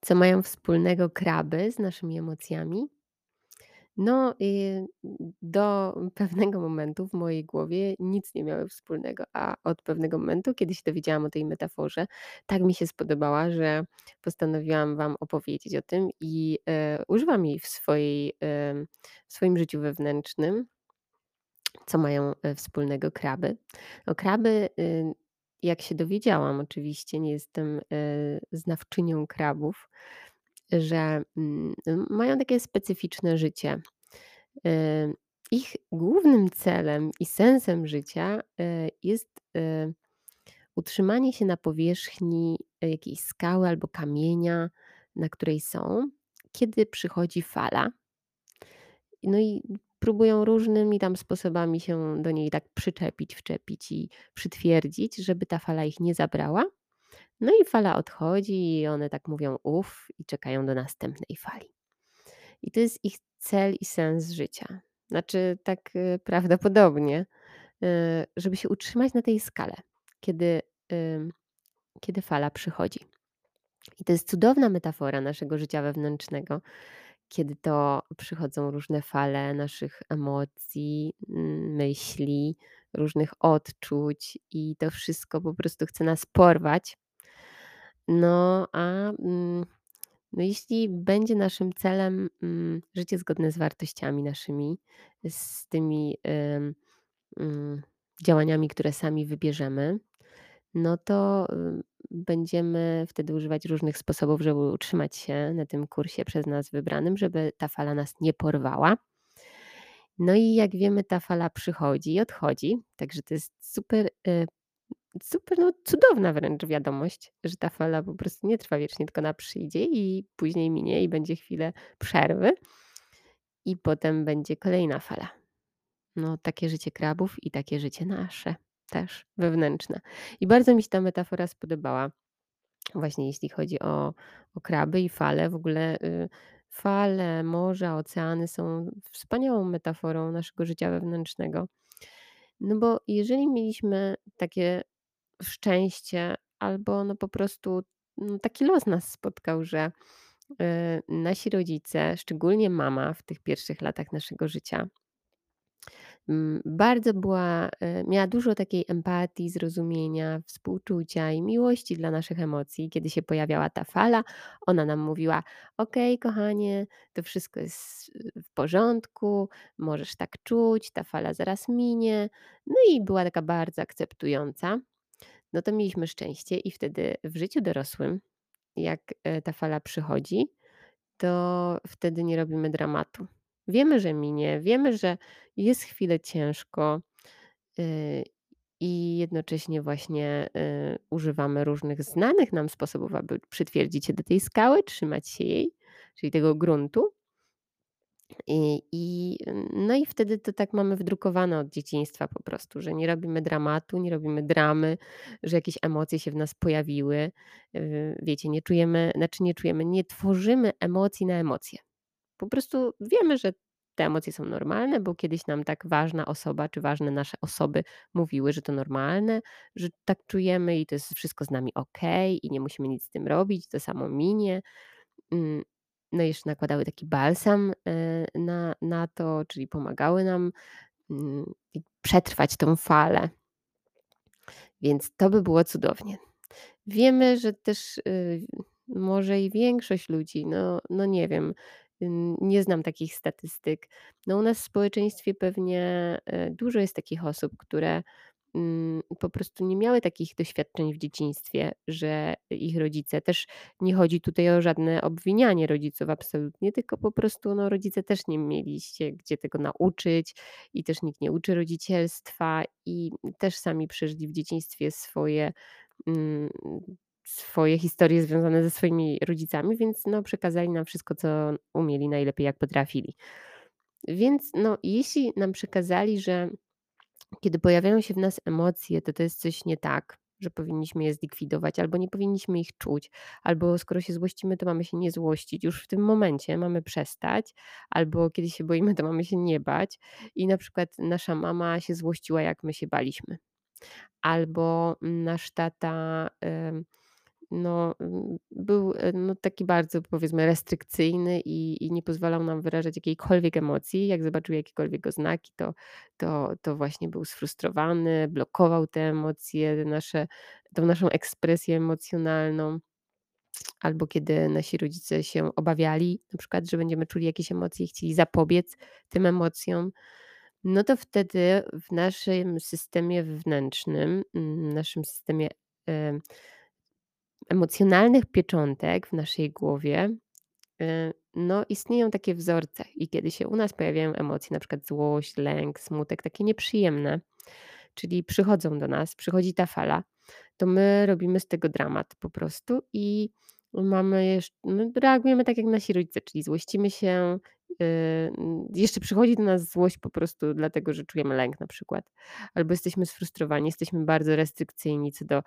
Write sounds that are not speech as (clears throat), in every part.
Co mają wspólnego kraby z naszymi emocjami? No, do (laughs) pewnego momentu w mojej głowie nic nie miały wspólnego, a od pewnego momentu, kiedy się dowiedziałam o tej metaforze, tak mi się spodobała, że postanowiłam Wam opowiedzieć o tym i e, używam jej w, swojej, em, w swoim życiu wewnętrznym. Co mają e, wspólnego kraby? No, kraby, y, jak się dowiedziałam, oczywiście, nie jestem e, znawczynią krabów, że mm, mają takie specyficzne życie. E, Ich głównym celem i sensem życia e, jest utrzymanie się na powierzchni jakiejś skały albo kamienia, na której są, kiedy przychodzi fala. No i próbują różnymi tam sposobami się do niej tak przyczepić, wczepić i przytwierdzić, żeby ta fala ich nie zabrała. No i fala odchodzi i one tak mówią uff i czekają do następnej fali. I to jest ich cel i sens życia. Znaczy tak, y, prawdopodobnie, y, żeby się utrzymać na tej skale, kiedy, kiedy fala przychodzi. I to jest cudowna metafora naszego życia wewnętrznego, kiedy to przychodzą różne fale naszych emocji, myśli, różnych odczuć i to wszystko po prostu chce nas porwać. No, a, mm, no jeśli będzie naszym celem, mm, życie zgodne z wartościami naszymi, z tymi, ym, mm, działaniami, które sami wybierzemy, no to, y, będziemy wtedy używać różnych sposobów, żeby utrzymać się na tym kursie przez nas wybranym, żeby ta fala nas nie porwała. No i jak wiemy, ta fala przychodzi i odchodzi, także to jest super, y, super, no cudowna wręcz wiadomość, że ta fala po prostu nie trwa wiecznie, tylko ona przyjdzie i później minie i będzie chwilę przerwy i potem będzie kolejna fala. No, takie życie krabów i takie życie nasze też wewnętrzne. I bardzo mi się ta metafora spodobała. Właśnie jeśli chodzi o, o kraby i fale, w ogóle y, fale, morza, oceany są wspaniałą metaforą naszego życia wewnętrznego. No bo jeżeli mieliśmy takie szczęście, albo no po prostu no taki los nas spotkał, że y, nasi rodzice, szczególnie mama w tych pierwszych latach naszego życia, Bardzo była, e, miała dużo takiej empatii, zrozumienia, współczucia i miłości dla naszych emocji. Kiedy się pojawiała ta fala, ona nam mówiła: Okej, kochanie, to wszystko jest e, w porządku, możesz tak czuć, ta fala zaraz minie. No i była taka bardzo akceptująca. No to mieliśmy szczęście, i wtedy w życiu dorosłym, jak e, ta fala przychodzi, to wtedy nie robimy dramatu. Wiemy, że minie, wiemy, że jest chwilę ciężko, y, i jednocześnie właśnie, y, używamy różnych znanych nam sposobów, aby przytwierdzić się do tej skały, trzymać się jej, czyli tego gruntu. I i no i wtedy to tak mamy wdrukowane od dzieciństwa po prostu, że nie robimy dramatu, nie robimy dramy, że jakieś emocje się w nas pojawiły. Y, wiecie, nie czujemy znaczy nie czujemy, nie tworzymy emocji na emocje. Po prostu wiemy, że te emocje są normalne, bo kiedyś nam tak ważna osoba, czy ważne nasze osoby mówiły, że to normalne, że tak czujemy i to jest wszystko z nami okej i nie musimy nic z tym robić, to samo minie. Mm, no i jeszcze nakładały taki balsam, e, na na to, czyli pomagały nam, mm, przetrwać tą falę. Więc to by było cudownie. Wiemy, że też, y, może i większość ludzi, no no nie wiem, nie znam takich statystyk. No u nas w społeczeństwie pewnie, e, dużo jest takich osób, które, mm, po prostu nie miały takich doświadczeń w dzieciństwie, że ich rodzice też nie chodzi tutaj o żadne obwinianie rodziców absolutnie, tylko po prostu, no, rodzice też nie mieli się gdzie tego nauczyć i też nikt nie uczy rodzicielstwa i też sami przeżyli w dzieciństwie swoje mm, swoje historie związane ze swoimi rodzicami, więc no, przekazali nam wszystko, co umieli najlepiej, jak potrafili. Więc no, jeśli nam przekazali, że kiedy pojawiają się w nas emocje, to to jest coś nie tak, że powinniśmy je zlikwidować, albo nie powinniśmy ich czuć, albo skoro się złościmy, to mamy się nie złościć. Już w tym momencie mamy przestać, albo kiedy się boimy, to mamy się nie bać. I na przykład nasza mama się złościła, jak my się baliśmy albo nasz tata, no, mm, był, e, no, taki bardzo powiedzmy restrykcyjny i i nie pozwalał nam wyrażać jakiejkolwiek emocji. Jak zobaczył jakiekolwiek oznaki, to to to właśnie był sfrustrowany, blokował te emocje, nasze tą naszą ekspresję emocjonalną. Albo kiedy nasi rodzice się obawiali, na przykład, że będziemy czuli jakieś emocje i chcieli zapobiec tym emocjom, no to wtedy w naszym systemie wewnętrznym, mm, naszym systemie, em, emocjonalnych pieczątek w naszej głowie, y, no istnieją takie wzorce i kiedy się u nas pojawiają emocje, na przykład złość, lęk, smutek, takie nieprzyjemne, czyli przychodzą do nas, przychodzi ta fala, to my robimy z tego dramat po prostu i mamy jeszcze no, reagujemy tak jak nasi rodzice, czyli złościmy się, yy, jeszcze przychodzi do nas złość po prostu dlatego, że czujemy lęk na przykład, albo jesteśmy sfrustrowani, jesteśmy bardzo restrykcyjni co do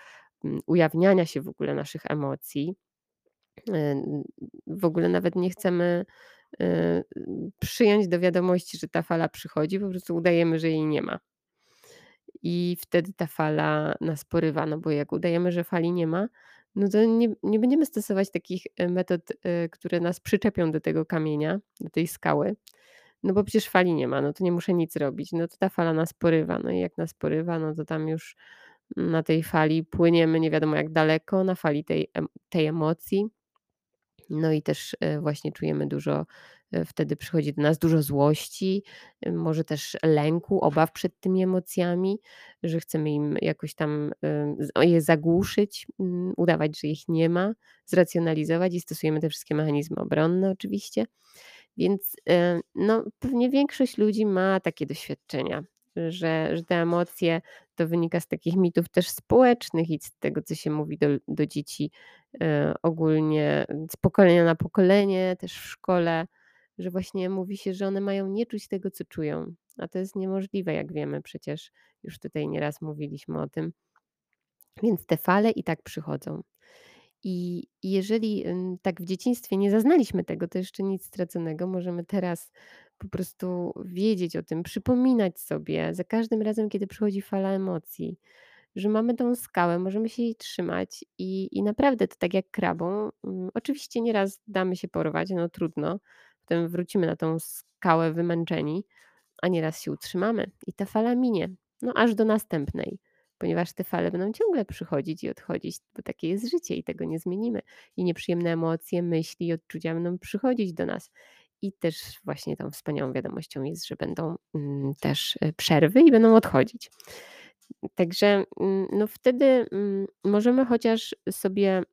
ujawniania się w ogóle naszych emocji. Yy, w ogóle nawet nie chcemy yy, przyjąć do wiadomości, że ta fala przychodzi, po prostu udajemy, że jej nie ma. I wtedy ta fala nas porywa, no bo jak udajemy, że fali nie ma, no to nie nie będziemy stosować takich, e, metod, e, które nas przyczepią do tego kamienia, do tej skały, no bo przecież fali nie ma, no to nie muszę nic robić. No to ta fala nas porywa, no i jak nas porywa, no to tam już na tej fali płyniemy nie wiadomo jak daleko, na fali tej tej emocji. No i też, e, właśnie czujemy dużo e, wtedy przychodzi do nas dużo złości, e, może też lęku, obaw przed tymi emocjami, że chcemy im jakoś tam, je zagłuszyć, mm, udawać, że ich nie ma, zracjonalizować i stosujemy te wszystkie mechanizmy obronne oczywiście. Więc, no, pewnie większość ludzi ma takie doświadczenia, że że te emocje to wynika z takich mitów też społecznych i z tego, co się mówi do do dzieci, e, ogólnie z pokolenia na pokolenie, też w szkole, że właśnie mówi się, że one mają nie czuć tego, co czują, a to jest niemożliwe, jak wiemy przecież, już tutaj nieraz mówiliśmy o tym. Więc te fale i tak przychodzą. I jeżeli, tak w dzieciństwie nie zaznaliśmy tego, to jeszcze nic straconego. Możemy teraz po prostu wiedzieć o tym, przypominać sobie za każdym razem, kiedy przychodzi fala emocji, że mamy tą skałę, możemy się jej trzymać i i naprawdę to tak jak krabą, mm, oczywiście nieraz damy się porwać, no trudno, potem wrócimy na tą skałę wymęczeni, a nieraz się utrzymamy i ta fala minie, no aż do następnej ponieważ te fale będą ciągle przychodzić i odchodzić, bo takie jest życie i tego nie zmienimy. I nieprzyjemne emocje, myśli i odczucia będą przychodzić do nas. I też właśnie tą wspaniałą wiadomością jest, że będą mm, też e, przerwy i będą odchodzić. Także mm, no wtedy mm, możemy chociaż sobie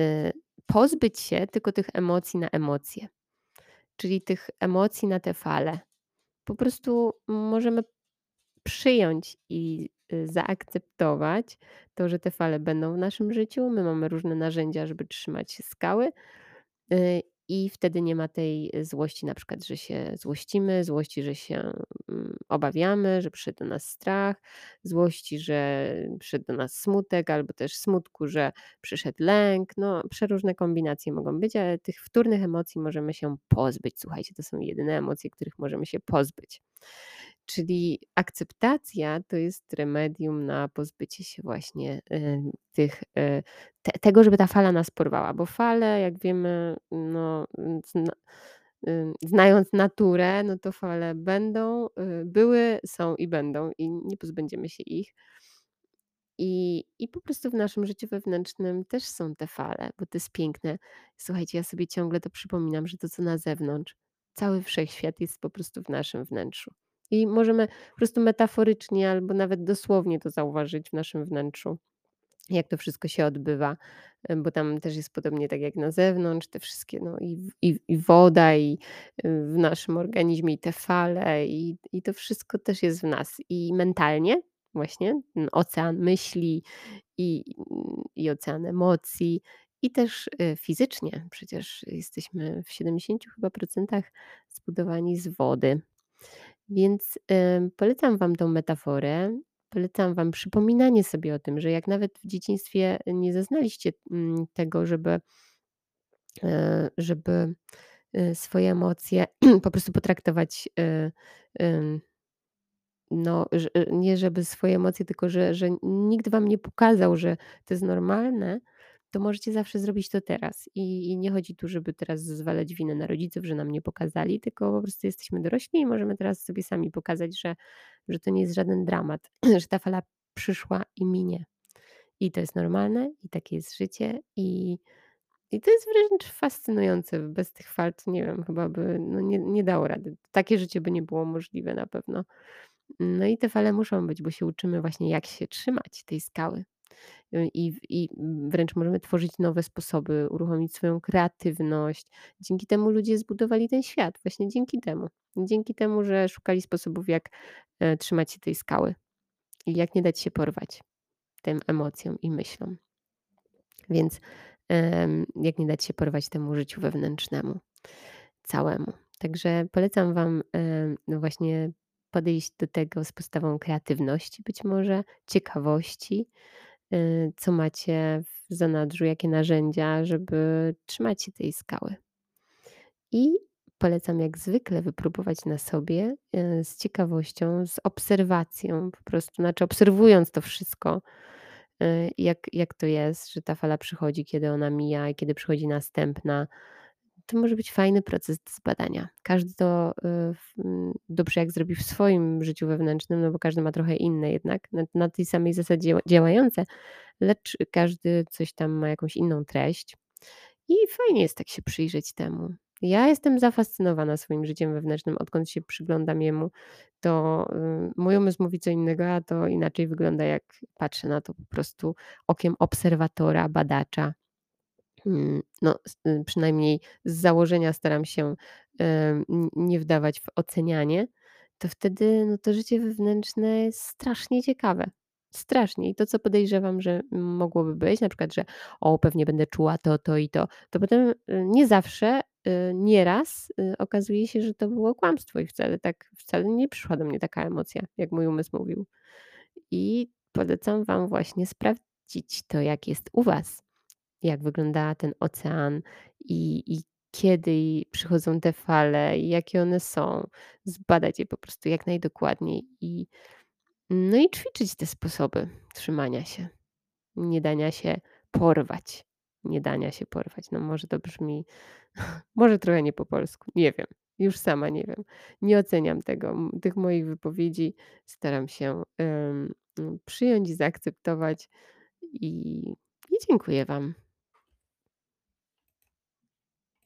y, pozbyć się tylko tych emocji na emocje, czyli tych emocji na te fale. Po prostu możemy przyjąć i y, zaakceptować to, że te fale będą w naszym życiu. My mamy różne narzędzia, żeby trzymać się skały. Y, I wtedy nie ma tej złości, na przykład, że się złościmy, złości, że się mm, obawiamy, że przyszedł do nas strach, złości, że przyszedł do nas smutek, albo też smutku, że przyszedł lęk. No, przeróżne kombinacje mogą być, ale tych wtórnych emocji możemy się pozbyć. Słuchajcie, to są jedyne emocje, których możemy się pozbyć. Czyli akceptacja to jest remedium na pozbycie się właśnie, y, tych, y, te tego, żeby ta fala nas porwała, bo fale, jak wiemy, no, zna y, znając naturę, no to fale będą, były, są i będą i nie pozbędziemy się ich. I i po prostu w naszym życiu wewnętrznym też są te fale, bo to jest piękne. Słuchajcie, ja sobie ciągle to przypominam, że to, co na zewnątrz, cały wszechświat jest po prostu w naszym wnętrzu. I możemy po prostu metaforycznie albo nawet dosłownie to zauważyć w naszym wnętrzu, jak to wszystko się odbywa, e, bo tam też jest podobnie tak jak na zewnątrz, te wszystkie, no i, i, i woda, i y, w naszym organizmie, i te fale, i, i to wszystko też jest w nas. I mentalnie, właśnie, ten ocean myśli i, i ocean emocji, i też y, fizycznie. Przecież jesteśmy w 70 chyba procentach zbudowani z wody. Więc, ym, polecam Wam tą metaforę, polecam Wam przypominanie sobie o tym, że jak nawet w dzieciństwie nie zaznaliście, mm, tego, żeby, e, żeby, y, swoje emocje (clears throat) po prostu potraktować, y, no, y, nie żeby swoje emocje, tylko że że nikt wam nie pokazał, że to jest normalne, to możecie zawsze zrobić to teraz. I i nie chodzi tu, żeby teraz zwalać winę na rodziców, że nam nie pokazali, tylko po prostu jesteśmy dorośli i możemy teraz sobie sami pokazać, że że to nie jest żaden dramat, (clears throat) że ta fala przyszła i minie. I to jest normalne, i takie jest życie, i i to jest wręcz fascynujące. Bez tych fal nie wiem, chyba by no nie nie dało rady. Takie życie by nie było możliwe na pewno. No i te fale muszą być, bo się uczymy właśnie jak się trzymać tej skały. Y, I i wręcz możemy tworzyć nowe sposoby, uruchomić swoją kreatywność. Dzięki temu ludzie zbudowali ten świat, właśnie dzięki temu. Dzięki temu, że szukali sposobów, jak, e, trzymać się tej skały i jak nie dać się porwać tym emocjom i myślom. Więc, jak nie dać się porwać temu życiu wewnętrznemu całemu. Także polecam wam, no właśnie podejść do tego z postawą kreatywności być może, ciekawości, co macie w zanadrzu, jakie narzędzia, żeby trzymać się tej skały. I polecam jak zwykle wypróbować na sobie, y, z ciekawością, z obserwacją po prostu, znaczy obserwując to wszystko, y, jak jak to jest, że ta fala przychodzi, kiedy ona mija i kiedy przychodzi następna. To może być fajny proces zbadania. Każdy to, y, dobrze jak zrobi w swoim życiu wewnętrznym, no bo każdy ma trochę inne jednak, na na tej samej zasadzie działające, lecz każdy coś tam ma jakąś inną treść i fajnie jest tak się przyjrzeć temu. Ja jestem zafascynowana swoim życiem wewnętrznym, odkąd się przyglądam jemu, to, y, mój umysł mówi co innego, a to inaczej wygląda, jak patrzę na to po prostu okiem obserwatora, badacza. Mm, no, y, przynajmniej z założenia staram się, nie wdawać w ocenianie, to wtedy, no, to życie wewnętrzne jest strasznie ciekawe. Strasznie. I to, co podejrzewam, że mogłoby być, na przykład, że o, pewnie będę czuła to, to i to, to potem, y, nie zawsze, y, nieraz, okazuje się, że to było kłamstwo i wcale tak wcale nie przyszła do mnie taka emocja, jak mój umysł mówił. I polecam wam właśnie sprawdzić to, jak jest u was. Jak wygląda ten ocean i i kiedy przychodzą te fale i jakie one są. Zbadać je po prostu jak najdokładniej i no i ćwiczyć te sposoby trzymania się, nie dania się porwać, nie dania się porwać. No może to brzmi (laughs) może trochę nie po polsku, nie wiem, już sama nie wiem. Nie oceniam tego, tych moich wypowiedzi. Staram się, em, przyjąć zaakceptować i i dziękuję wam.